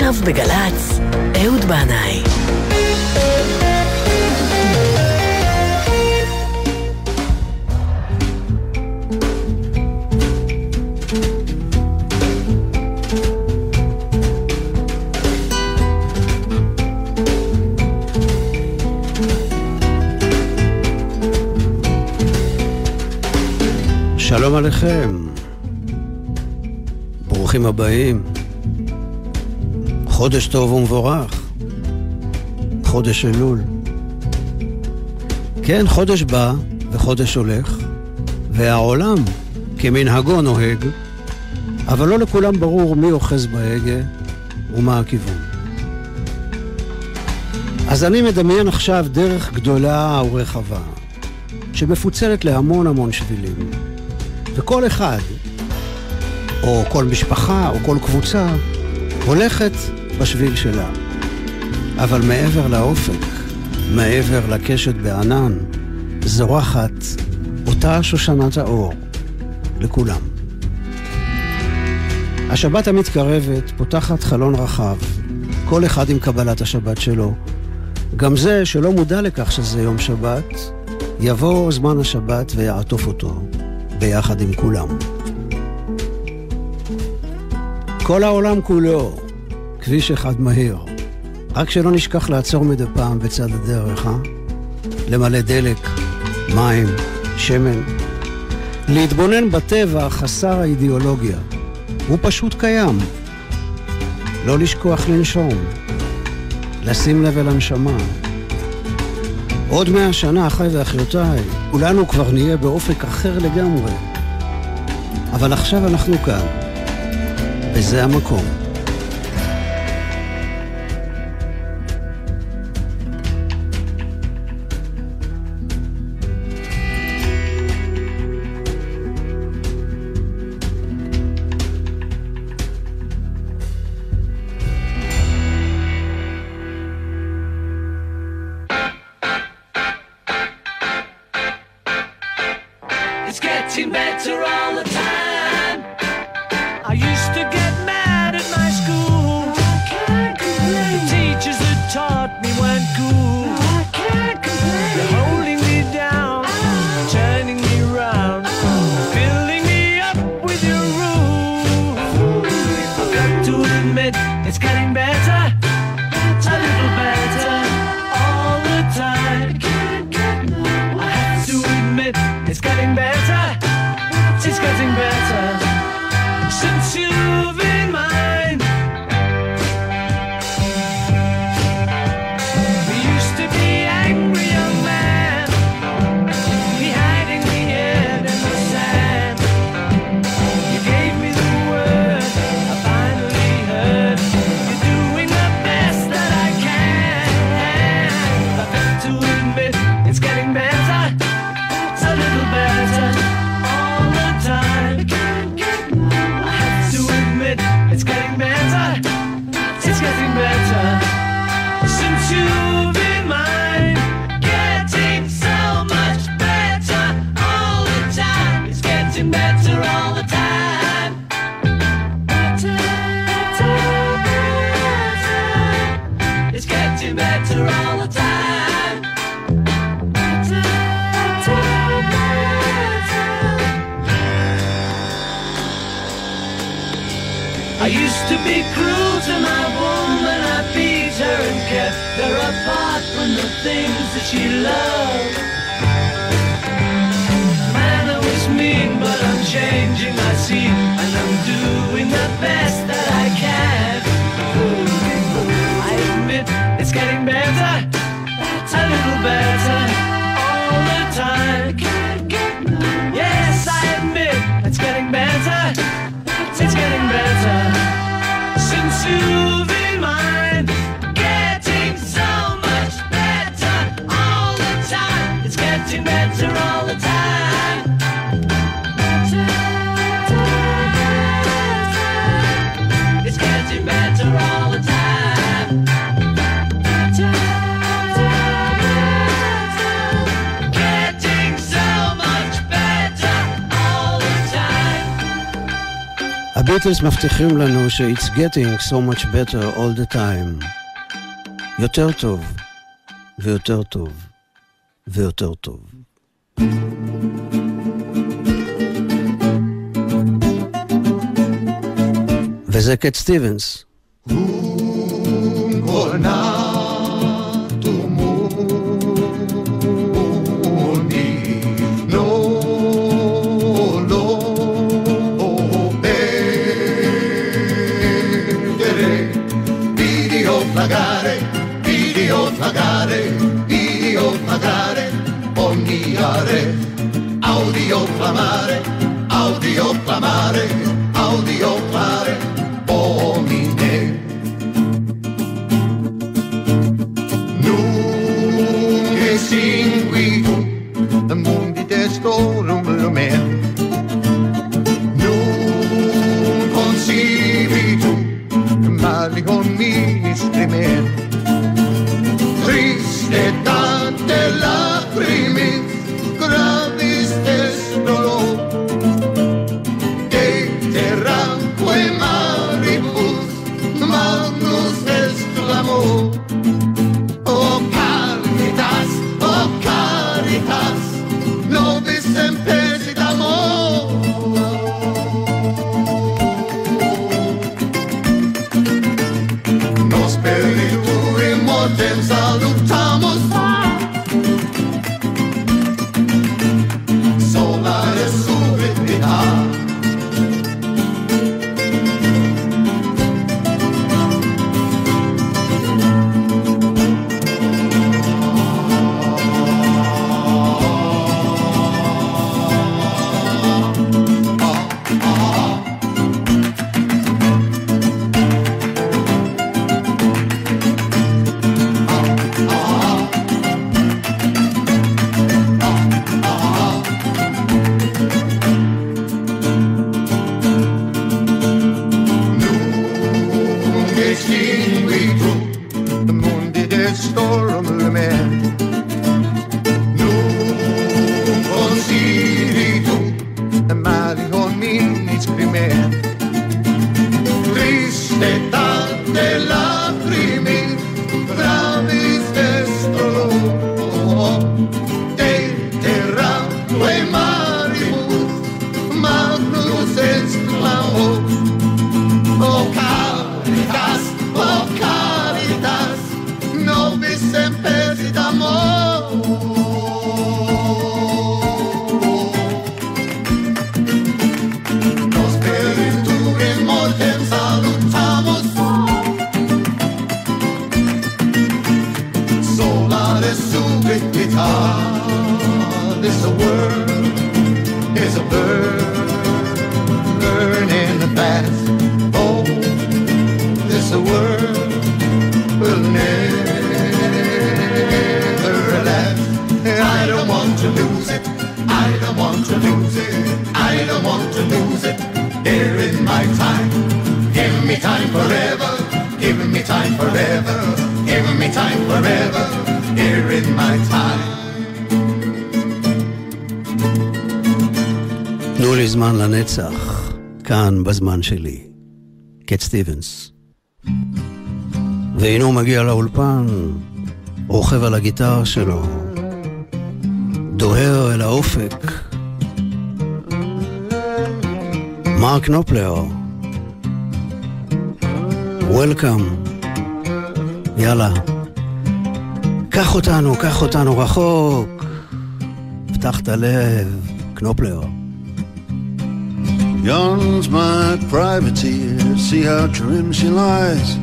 עכשיו בגל"צ, אהוד בנאי. שלום עליכם, ברוכים הבאים. חודש טוב ומבורך, חודש אלול. כן, חודש בא וחודש הולך, והעולם כמנהגו נוהג, אבל לא לכולם ברור מי אוחז בהגה ומה הכיוון. אז אני מדמיין עכשיו דרך גדולה ורחבה, שמפוצלת להמון המון שבילים. וכל אחד, או כל משפחה, או כל קבוצה, הולכת בשביל שלה. אבל מעבר לאופק, מעבר לקשת בענן, זורחת אותה שושנת האור לכולם. השבת המתקרבת פותחת חלון רחב, כל אחד עם קבלת השבת שלו. גם זה שלא מודע לכך שזה יום שבת, יבוא זמן השבת ויעטוף אותו. ביחד עם כולם. כל העולם כולו, כביש אחד מהיר. רק שלא נשכח לעצור מדי פעם בצד הדרך, אה? למלא דלק, מים, שמן. להתבונן בטבע חסר האידיאולוגיה. הוא פשוט קיים. לא לשכוח לנשום. לשים לב אל הנשמה. עוד מאה שנה, אחיי ואחיותיי, כולנו כבר נהיה באופק אחר לגמרי. אבל עכשיו אנחנו כאן, וזה המקום. הביטלס מבטיחים לנו ש-It's getting so much better all the time. יותר טוב, ויותר טוב, ויותר טוב. וזה קט סטיבנס. audio בזמן שלי. קט סטיבנס. והנה הוא מגיע לאולפן, רוכב על הגיטרה שלו, דוהר אל האופק. מרק נופלר, וולקאם, יאללה, קח אותנו, קח אותנו רחוק, פתח את הלב, קנופלר. Yon's my privateer, see how trim she lies.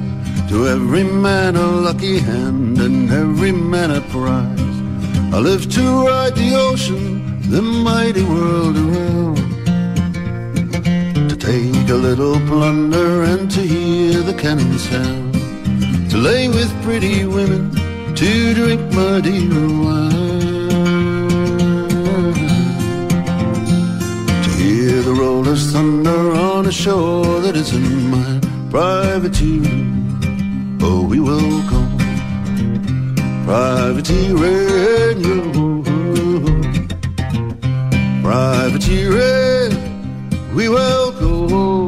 To every man a lucky hand and every man a prize. I live to ride the ocean, the mighty world around. To take a little plunder and to hear the cannon sound. To lay with pretty women, to drink Madeira wine. Thunder on a shore that isn't mine. Privateer, oh, we will go. Privateering, you. Privateering, we will go.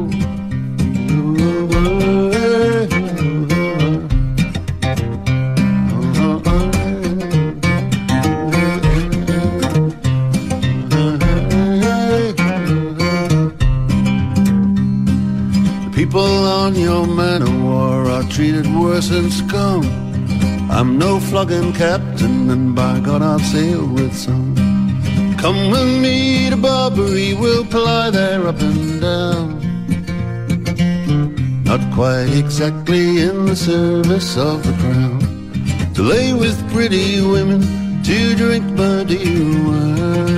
Treated worse than scum. I'm no flogging captain, and by God I'll sail with some. Come with me to Barbary, we'll ply there up and down. Not quite exactly in the service of the crown. To lay with pretty women, to drink muddy wine.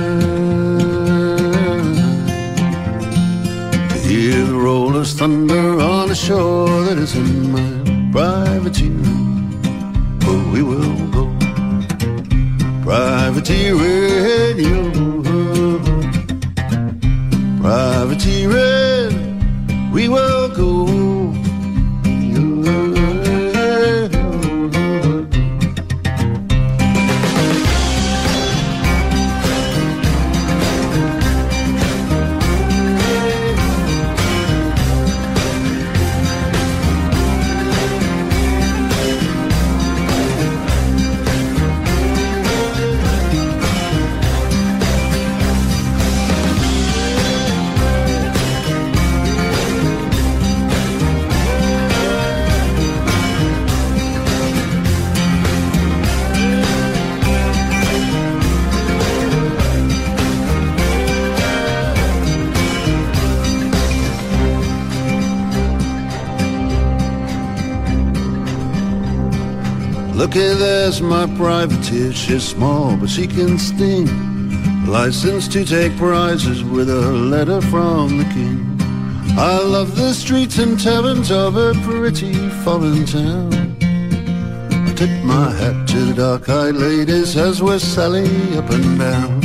To hear the rollers thunder on a shore that isn't mine. Privateering, oh, we will go. Privateering, privateer. She's small, but she can sting. Licensed to take prizes with a letter from the king. I love the streets and taverns of a pretty foreign town. I tip my hat to the dark-eyed ladies as we're sailing up and down.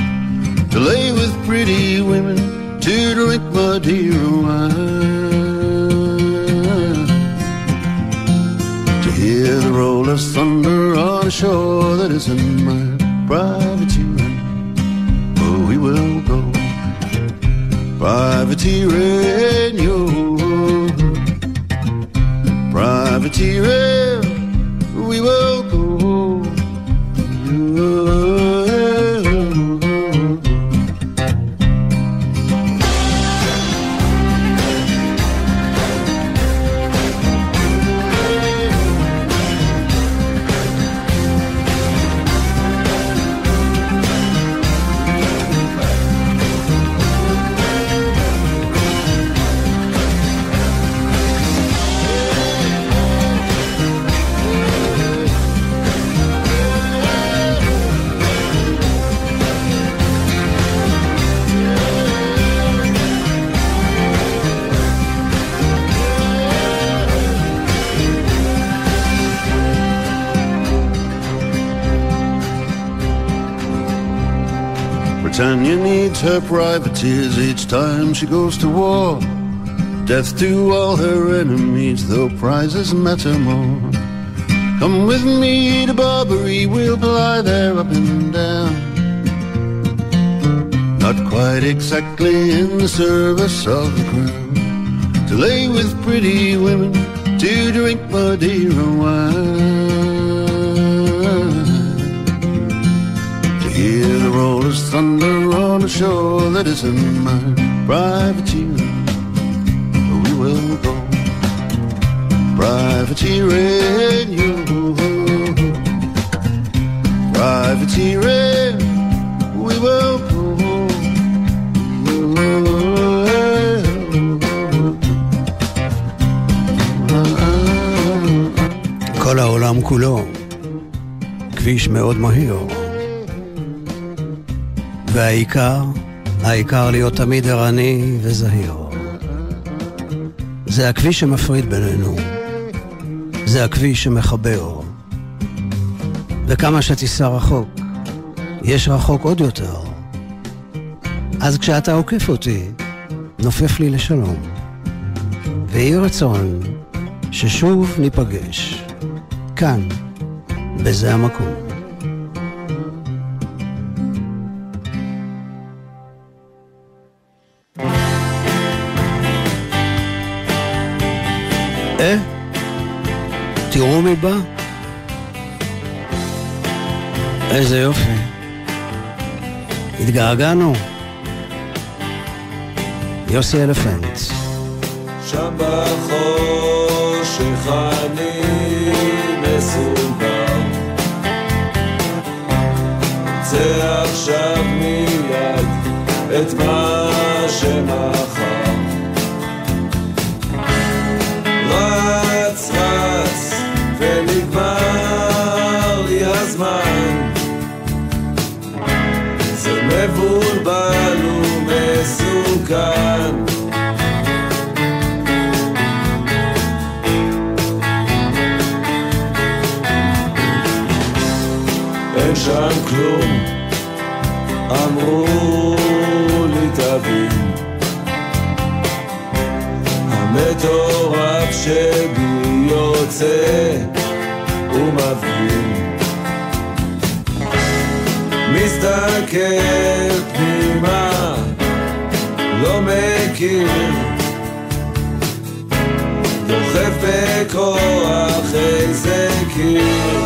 To lay with pretty women, to drink my dear wine. To hear the rollers thunder on a shore that isn't my privateering. Oh, we will go privateering, yo. Privateering, privateers each time she goes to war. Death to all her enemies, though prizes matter more. Come with me to Barbary, we'll ply there up and down. Not quite exactly in the service of the crown. To lay with pretty women, to drink Madeira wine. To hear the rollers thunder on a shore that isn't mine. Privateering, we will go. Privateering, you. Privateering, we will go. כל העולם כולו, כביש מאוד מהיר. והעיקר, העיקר להיות תמיד ערני וזהיר. זה הכביש שמפריד בינינו. זה הכביש שמחבר. וכמה שתיסע רחוק, יש רחוק עוד יותר. אז כשאתה עוקף אותי, נופף לי לשלום. ויהי רצון ששוב ניפגש, כאן, בזה המקום. תראו מי בא. איזה יופי. התגעגענו. יוסי אלפנט. שם בחושך כוחני מסודר. צא עכשיו מיד את מה שמחר. מבולבל ומסוכן. אין שם כלום, אמרו לי תבין. המטורף שבי יוצא ומבין. מסתכל פנימה, לא מכיר. דוחף בכוח איזה קיר.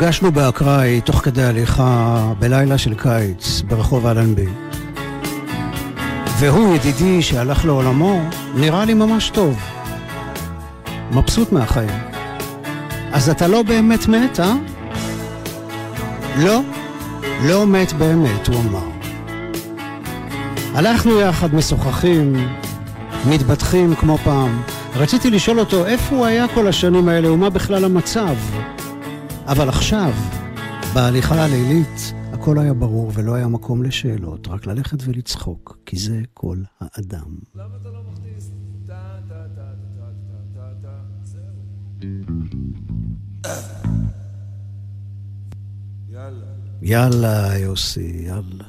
נפגשנו באקראי תוך כדי הליכה בלילה של קיץ ברחוב אלנבי. והוא, ידידי שהלך לעולמו, נראה לי ממש טוב. מבסוט מהחיים. אז אתה לא באמת מת, אה? לא, לא מת באמת, הוא אמר. הלכנו יחד משוחחים, מתבטחים כמו פעם, רציתי לשאול אותו איפה הוא היה כל השנים האלה ומה בכלל המצב. אבל עכשיו, בהליכה הלילית, הכל היה ברור ולא היה מקום לשאלות, רק ללכת ולצחוק, כי זה כל האדם. למה אתה לא מכניס טה טה טה טה טה טה טה יאללה. יאללה, יוסי, יאללה.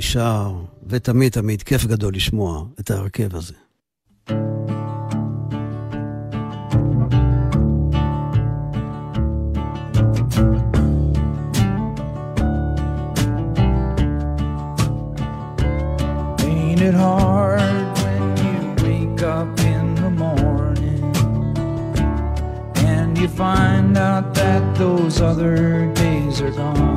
ואילן דמרי שר, ותמיד תמיד כיף גדול לשמוע את ההרכב הזה. it hard when you wake up in the morning and you find out that those other days are gone?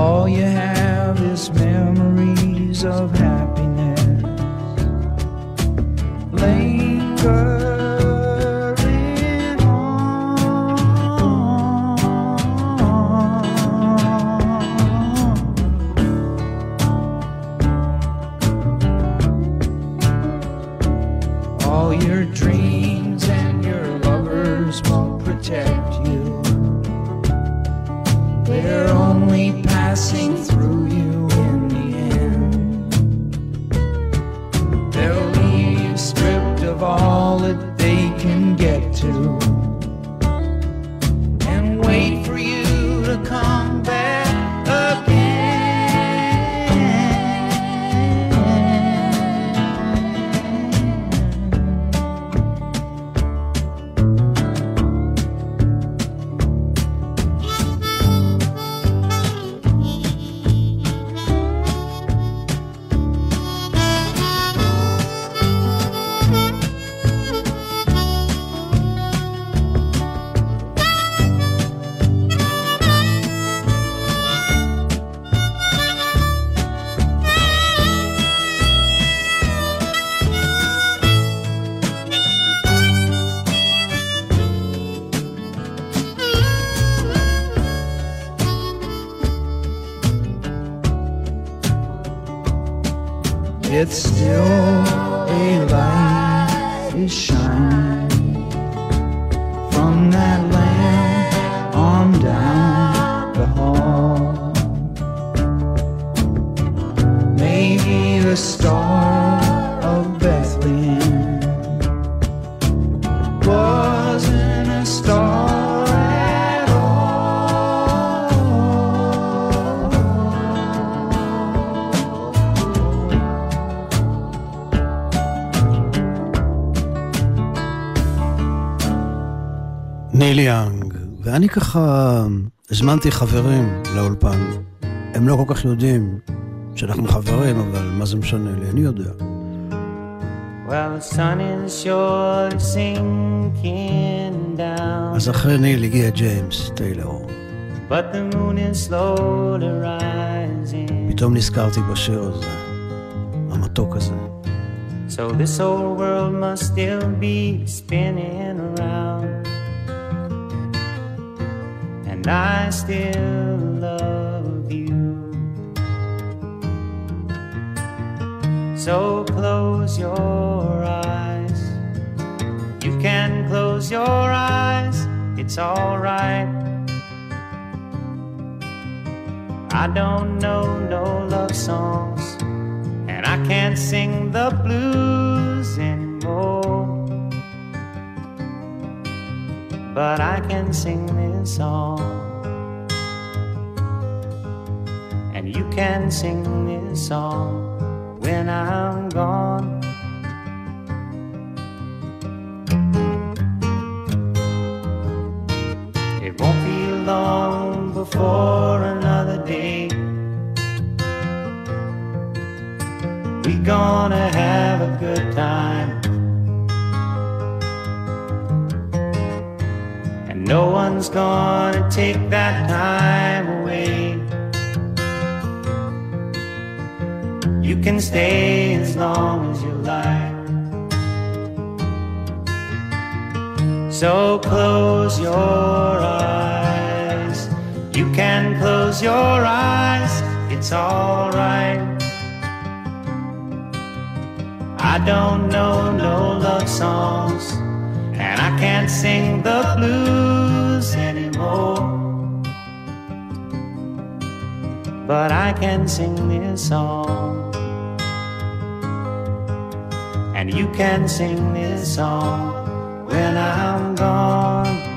All you have is memories of happiness. Lingering ככה הזמנתי חברים לאולפן. הם לא כל כך יודעים שאנחנו חברים, אבל מה זה משנה לי? אני יודע. Well, אז אחרי ניל הגיע ג'יימס טיילור. פתאום נזכרתי בשיר הזה, המתוק הזה. So this whole world must still be spinning and I still love you. So close your eyes. You can close your eyes, it's alright. I don't know no love songs, and I can't sing the blues anymore. But I can sing this song, and you can sing this song when I'm gone. It won't be long before another day. we're gonna gonna take that time away. You can stay as long as you like. So close your eyes. You can close your eyes, it's alright. I don't know no love songs, and I can't sing the blues but I can sing this song. And you can sing this song when I'm gone.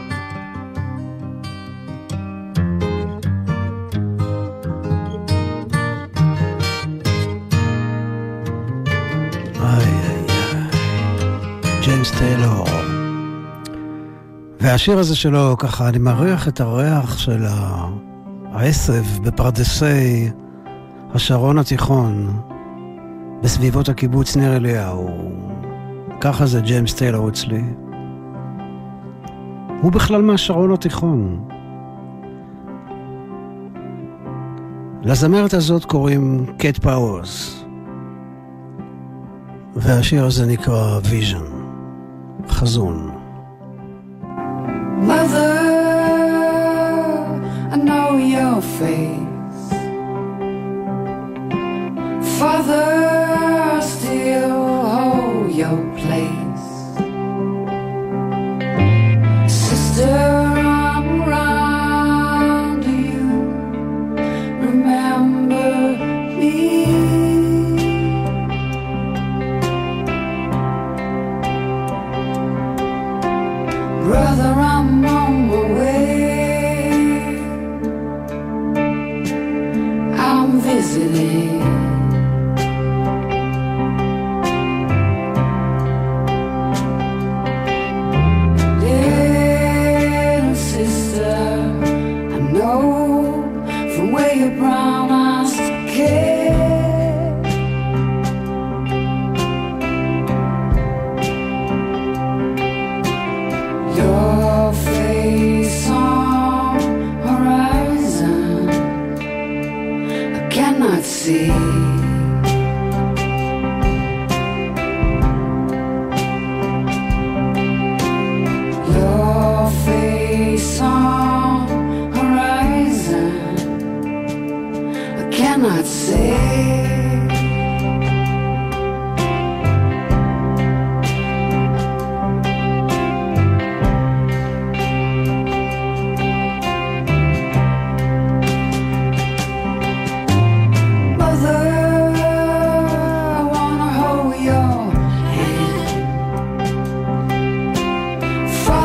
James Taylor. והשיר הזה שלו, ככה, אני מריח את הריח של העשב בפרדסי השרון התיכון, בסביבות הקיבוץ ניר אליהו. ככה זה ג'יימס טיילור אצלי. הוא בכלל מהשרון התיכון. לזמרת הזאת קוראים קט פאוורס. והשיר הזה נקרא ויז'ן, חזון. never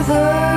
never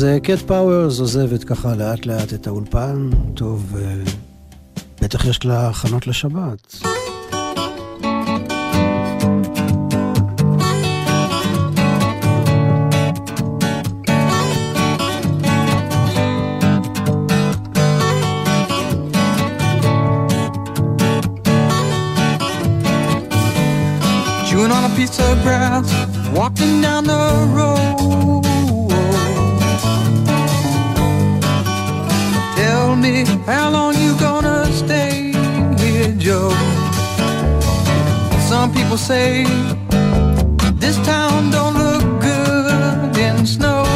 אז קט פאוורס עוזבת ככה לאט לאט את האולפן, טוב, אה, בטח יש לה הכנות לשבת. Walking down the road. Some people say this town don't look good in snow.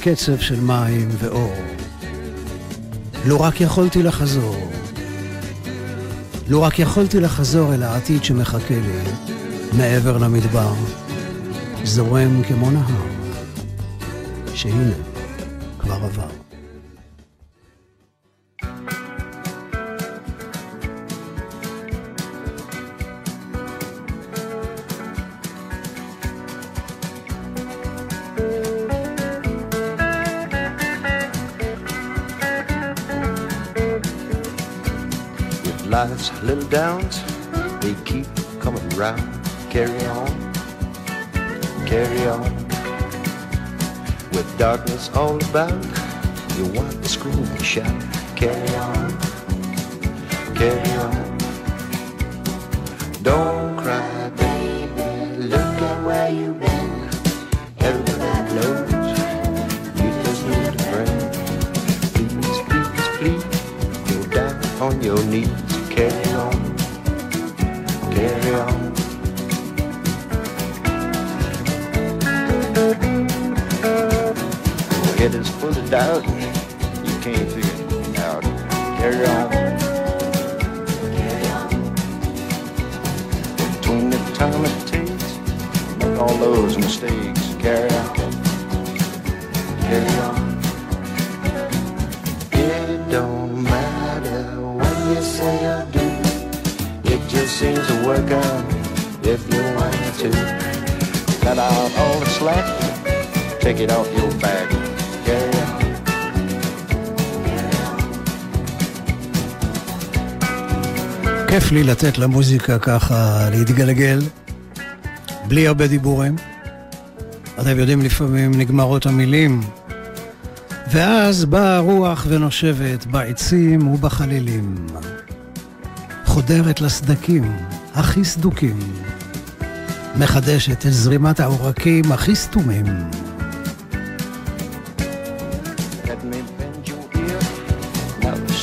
קצב של מים ואור. לו רק יכולתי לחזור, לו רק יכולתי לחזור אל העתיד שמחכה לי, מעבר למדבר, זורם כמו נהר, שהנה, כבר עבר. Little downs, they keep coming round. Carry on, carry on. With darkness all about, you want to scream and shout. Carry on, לתת למוזיקה ככה להתגלגל, בלי הרבה דיבורים. אתם יודעים, לפעמים נגמרות המילים, ואז באה הרוח ונושבת בעצים ובחלילים. חודרת לסדקים הכי סדוקים, מחדשת את זרימת העורקים הכי סתומים.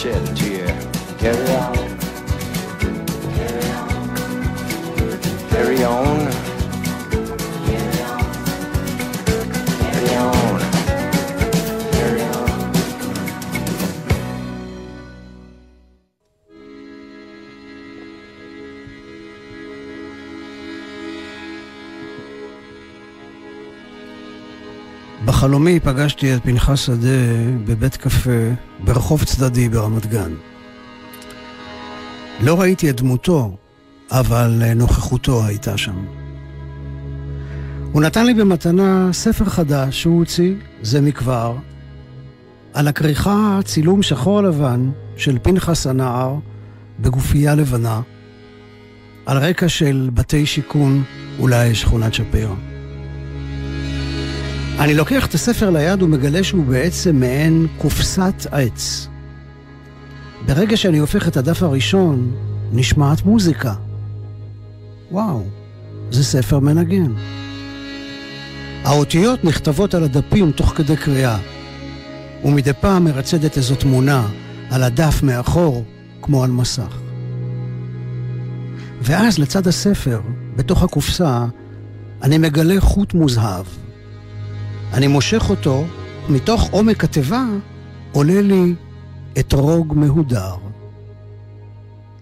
Let. Carry on. Carry on. בחלומי פגשתי את פנחס שדה בבית קפה ברחוב צדדי ברמת גן. לא ראיתי את דמותו, אבל נוכחותו הייתה שם. הוא נתן לי במתנה ספר חדש שהוא הוציא, זה מכבר, על הכריכה צילום שחור לבן של פנחס הנער בגופייה לבנה, על רקע של בתי שיכון, אולי שכונת שפירא. אני לוקח את הספר ליד ומגלה שהוא בעצם מעין קופסת עץ. ברגע שאני הופך את הדף הראשון, נשמעת מוזיקה. וואו, זה ספר מנגן. האותיות נכתבות על הדפים תוך כדי קריאה, ומדי פעם מרצדת איזו תמונה על הדף מאחור, כמו על מסך. ואז לצד הספר, בתוך הקופסה, אני מגלה חוט מוזהב. אני מושך אותו, מתוך עומק התיבה עולה לי אתרוג מהודר.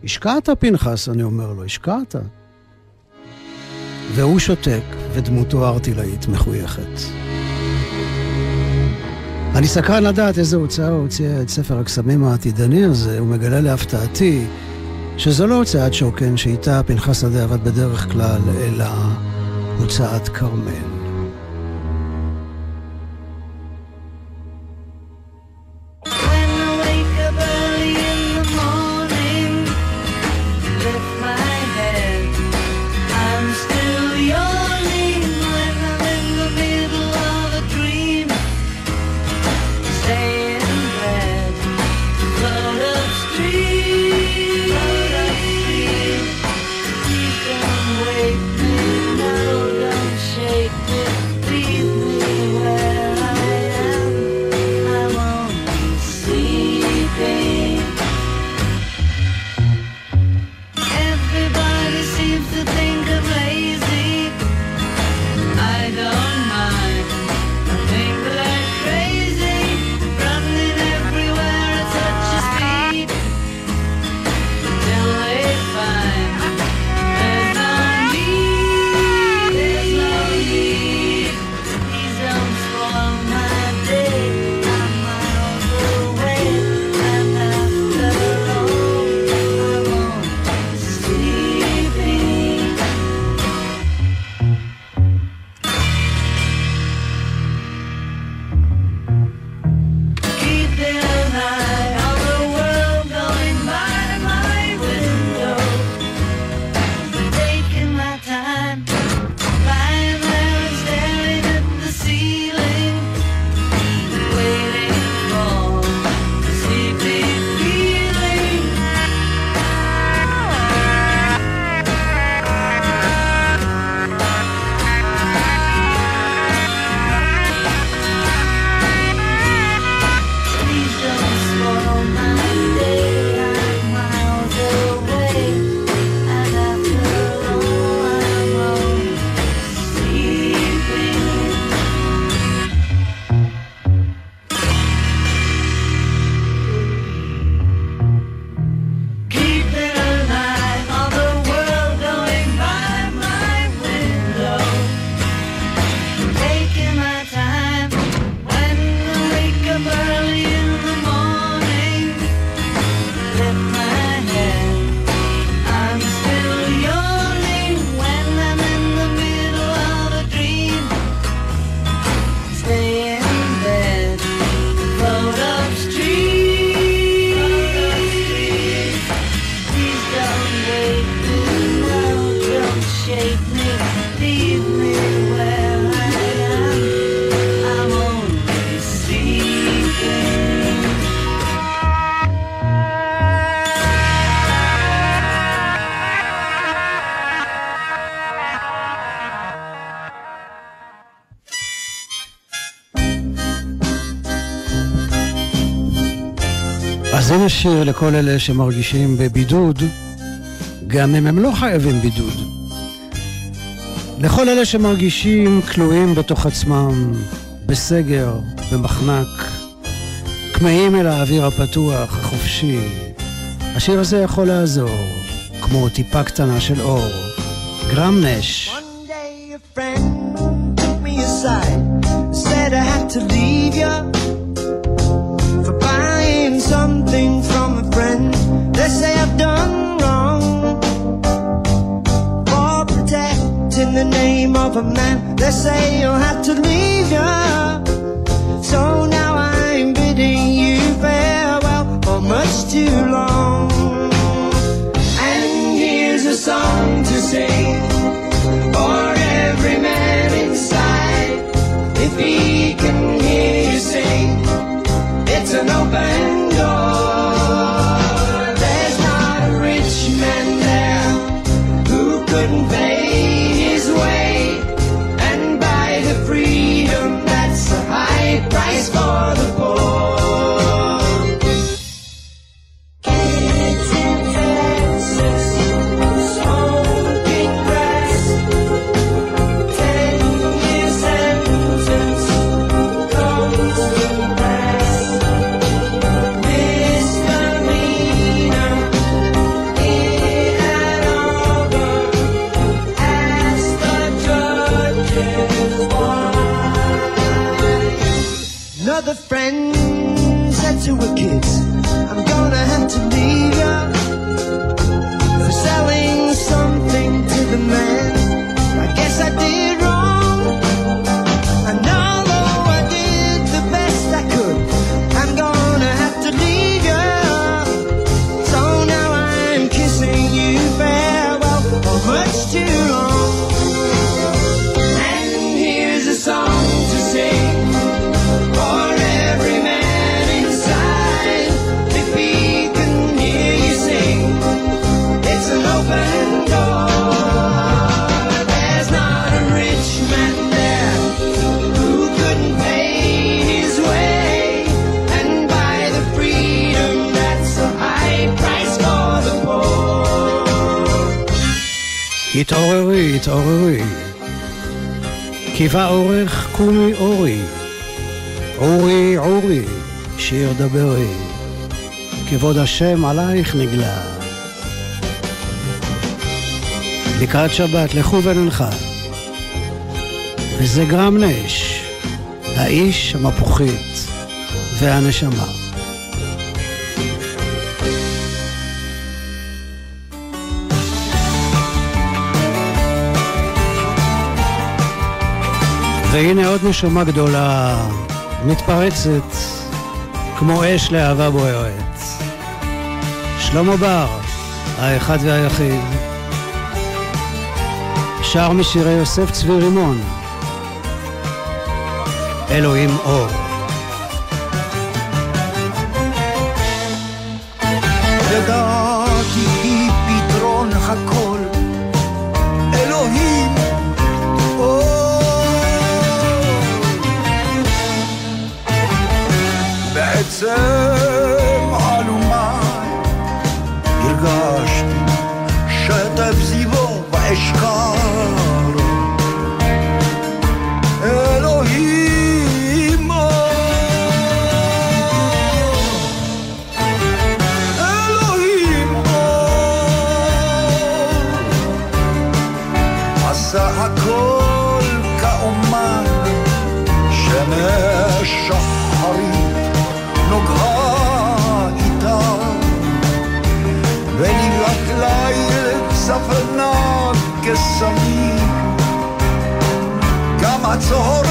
השקעת, פנחס, אני אומר לו, השקעת. והוא שותק, ודמותו הארטילאית מחויכת. אני סקרן לדעת איזה הוצאה הוציאה את ספר הקסמים העתידני הזה, ומגלה להפתעתי שזו לא הוצאת שוקן שאיתה פנחס שדה עבד בדרך כלל, אלא הוצאת כרמל. שיר לכל אלה שמרגישים בבידוד, גם אם הם לא חייבים בידוד. לכל אלה שמרגישים כלואים בתוך עצמם, בסגר, במחנק, כמהים אל האוויר הפתוח, החופשי. השיר הזה יכול לעזור, כמו טיפה קטנה של אור. גרם נש. For a man. They say you have to leave ya. So now I'm bidding you farewell For much too long. And here's a song to sing For every man inside. If he can hear you sing It's an open door. other friends said to her kids, I'm gonna have to leave ya for selling something to the man. התעוררי, התעוררי. קיווה אורך קומי אורי. אורי, אורי, שיר דברי. כבוד השם עלייך נגלה. לקראת שבת, לכו וננחה. וזה גרם נש, האיש, המפוחית והנשמה. והנה עוד נשמה גדולה, מתפרצת, כמו אש להבה בוערת. שלמה בר, האחד והיחיד, שר משירי יוסף צבי רימון, אלוהים אור. ידע deserve So hold.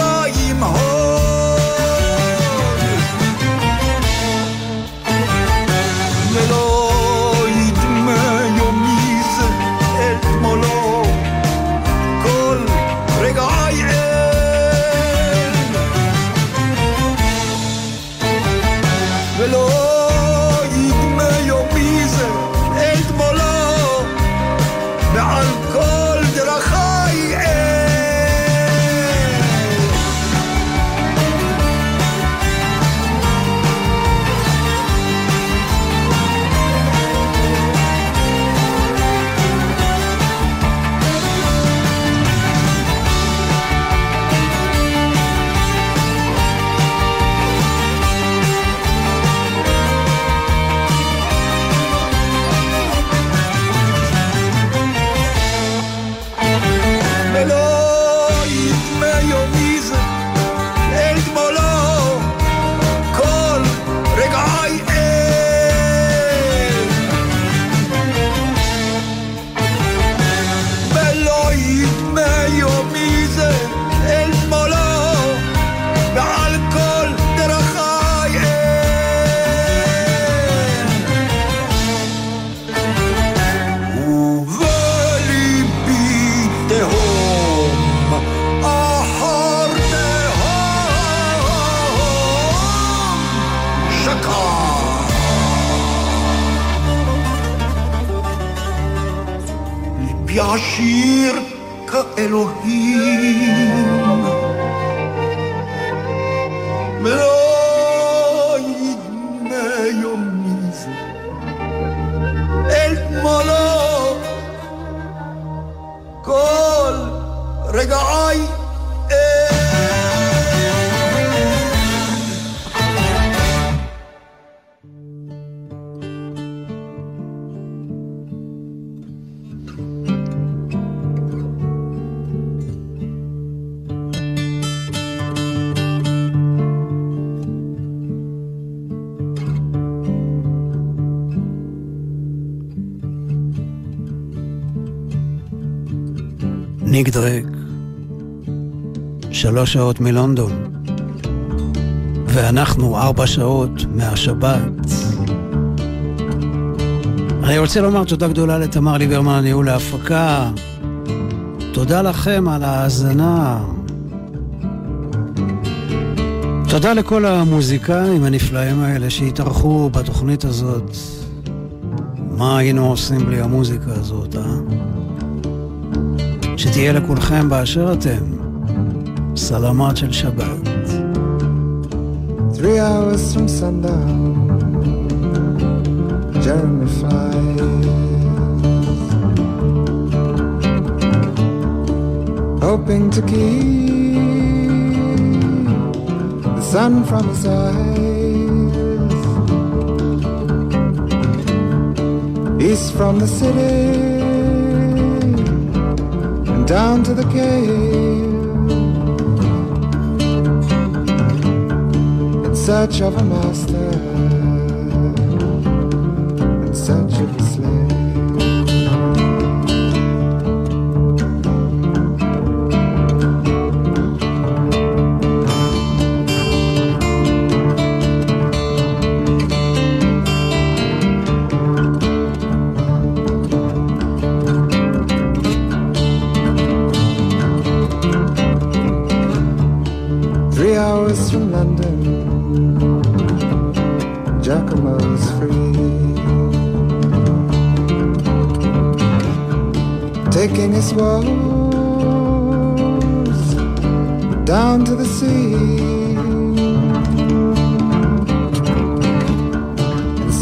שלוש שעות מלונדון, ואנחנו ארבע שעות מהשבת. אני רוצה לומר תודה גדולה לתמר ליברמן על ניהול ההפקה. תודה לכם על ההאזנה. תודה לכל המוזיקאים הנפלאים האלה שהתארחו בתוכנית הזאת. מה היינו עושים בלי המוזיקה הזאת, אה? שתהיה לכולכם באשר אתם. סלמת של שבת. Three hours from sundown, Jeremy flies, hoping to keep the sun from his eyes. East from the city and down to the cave. Search of a master,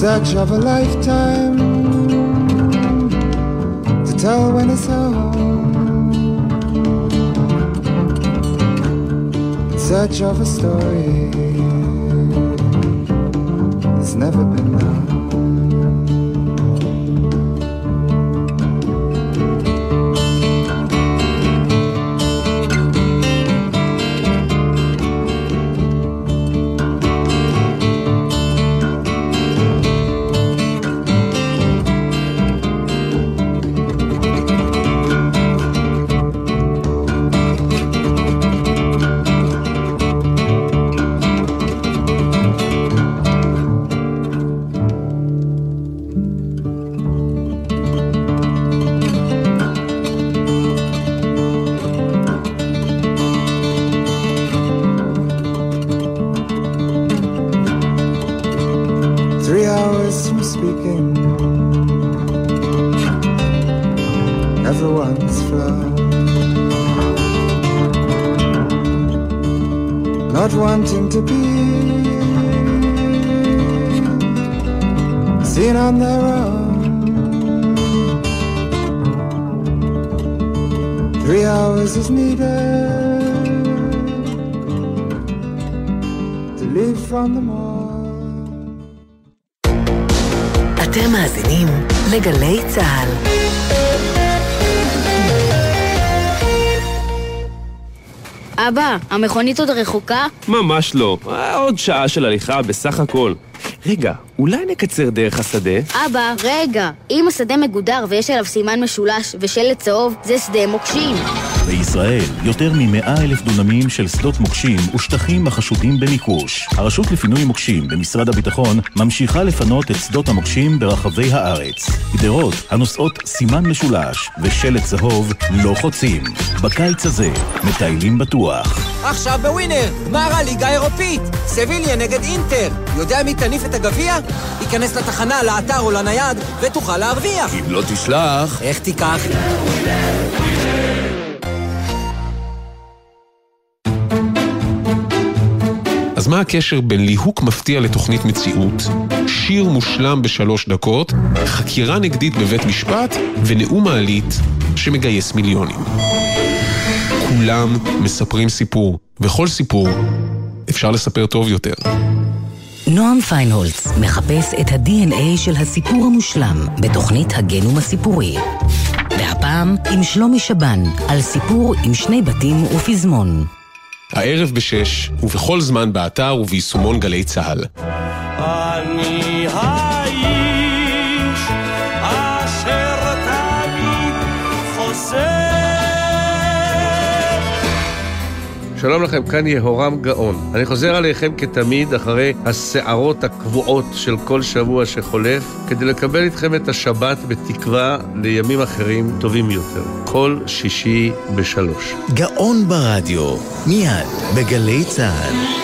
search of a lifetime to tell when it's home. In search of a story that's never been known. אבא, המכונית עוד רחוקה? ממש לא. עוד שעה של הליכה בסך הכל. רגע, אולי נקצר דרך השדה? אבא, רגע. אם השדה מגודר ויש עליו סימן משולש ושלט צהוב, זה שדה מוקשים. בישראל, יותר מ-100 אלף דונמים של שדות מוקשים ושטחים החשודים במיקוש. הרשות לפינוי מוקשים במשרד הביטחון ממשיכה לפנות את שדות המוקשים ברחבי הארץ. גדרות הנושאות סימן משולש ושלט צהוב לא חוצים. בקיץ הזה, מטיילים בטוח. עכשיו בווינר, גמר הליגה האירופית, סביליה נגד אינטר. יודע מי תניף את הגביע? ייכנס לתחנה, לאתר או לנייד, ותוכל להרוויח. אם לא תשלח... איך תיקח? אז מה הקשר בין ליהוק מפתיע לתוכנית מציאות, שיר מושלם בשלוש דקות, חקירה נגדית בבית משפט ונאום מעלית שמגייס מיליונים? כולם מספרים סיפור, וכל סיפור אפשר לספר טוב יותר. נועם פיינהולץ מחפש את ה-DNA של הסיפור המושלם בתוכנית הגנום הסיפורי. והפעם עם שלומי שבן על סיפור עם שני בתים ופזמון. הערב בשש, ובכל זמן באתר וביישומון גלי צה"ל. אני שלום לכם, כאן יהורם גאון. אני חוזר עליכם כתמיד אחרי הסערות הקבועות של כל שבוע שחולף, כדי לקבל איתכם את השבת בתקווה לימים אחרים טובים יותר. כל שישי בשלוש. גאון ברדיו, מיד בגלי צה"ל.